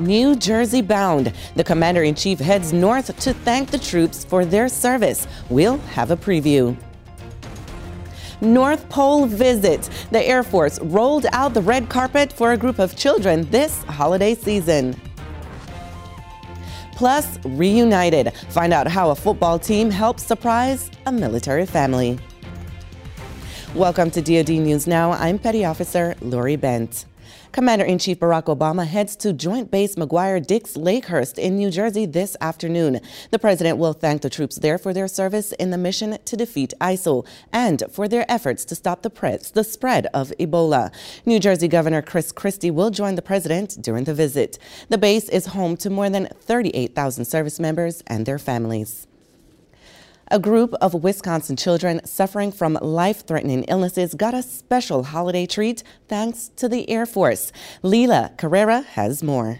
New Jersey bound. The commander in chief heads north to thank the troops for their service. We'll have a preview. North Pole visit. The Air Force rolled out the red carpet for a group of children this holiday season. Plus, reunited. Find out how a football team helps surprise a military family. Welcome to DoD News Now. I'm Petty Officer Lori Bent. Commander in Chief Barack Obama heads to Joint Base McGuire Dix Lakehurst in New Jersey this afternoon. The president will thank the troops there for their service in the mission to defeat ISIL and for their efforts to stop the, press, the spread of Ebola. New Jersey Governor Chris Christie will join the president during the visit. The base is home to more than 38,000 service members and their families. A group of Wisconsin children suffering from life threatening illnesses got a special holiday treat thanks to the Air Force. Leela Carrera has more.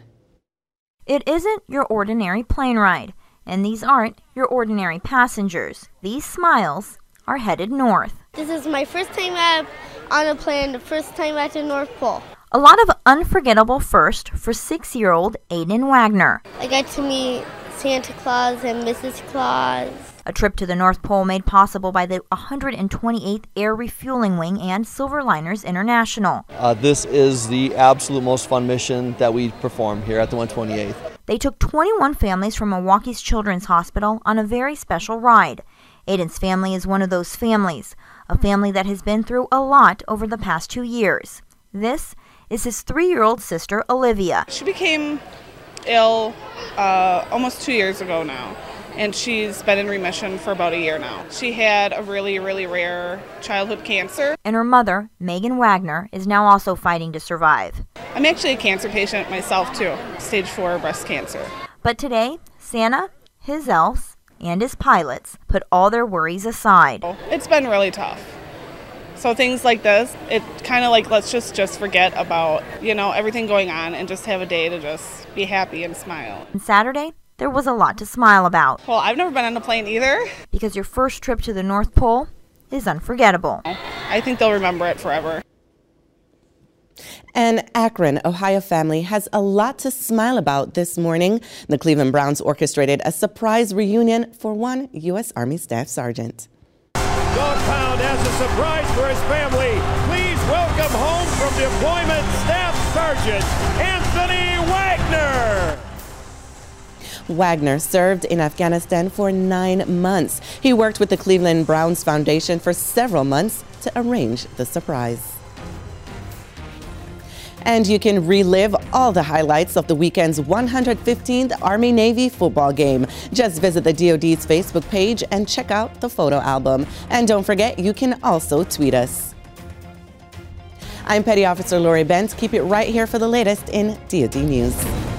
It isn't your ordinary plane ride, and these aren't your ordinary passengers. These smiles are headed north. This is my first time on a plane, the first time at the North Pole. A lot of unforgettable first for six year old Aiden Wagner. I got to meet Santa Claus and Mrs. Claus. A trip to the North Pole made possible by the 128th Air Refueling Wing and Silverliners International. Uh, this is the absolute most fun mission that we perform here at the 128th. They took 21 families from Milwaukee's Children's Hospital on a very special ride. Aiden's family is one of those families, a family that has been through a lot over the past two years. This is his three year old sister, Olivia. She became ill uh, almost two years ago now, and she's been in remission for about a year now. She had a really, really rare childhood cancer. And her mother, Megan Wagner, is now also fighting to survive. I'm actually a cancer patient myself, too, stage four breast cancer. But today, Santa, his elves, and his pilots put all their worries aside. It's been really tough. So things like this, it kind of like let's just just forget about, you know, everything going on and just have a day to just be happy and smile. On Saturday, there was a lot to smile about. Well, I've never been on a plane either. Because your first trip to the North Pole is unforgettable. I think they'll remember it forever. An Akron, Ohio family has a lot to smile about this morning. The Cleveland Browns orchestrated a surprise reunion for one U.S. Army Staff Sergeant. Dog Pound as a surprise for his family. Please welcome home from deployment Staff Sergeant Anthony Wagner. Wagner served in Afghanistan for nine months. He worked with the Cleveland Browns Foundation for several months to arrange the surprise. And you can relive all the highlights of the weekend's 115th Army Navy football game. Just visit the DoD's Facebook page and check out the photo album. And don't forget, you can also tweet us. I'm Petty Officer Lori Bent. Keep it right here for the latest in DoD News.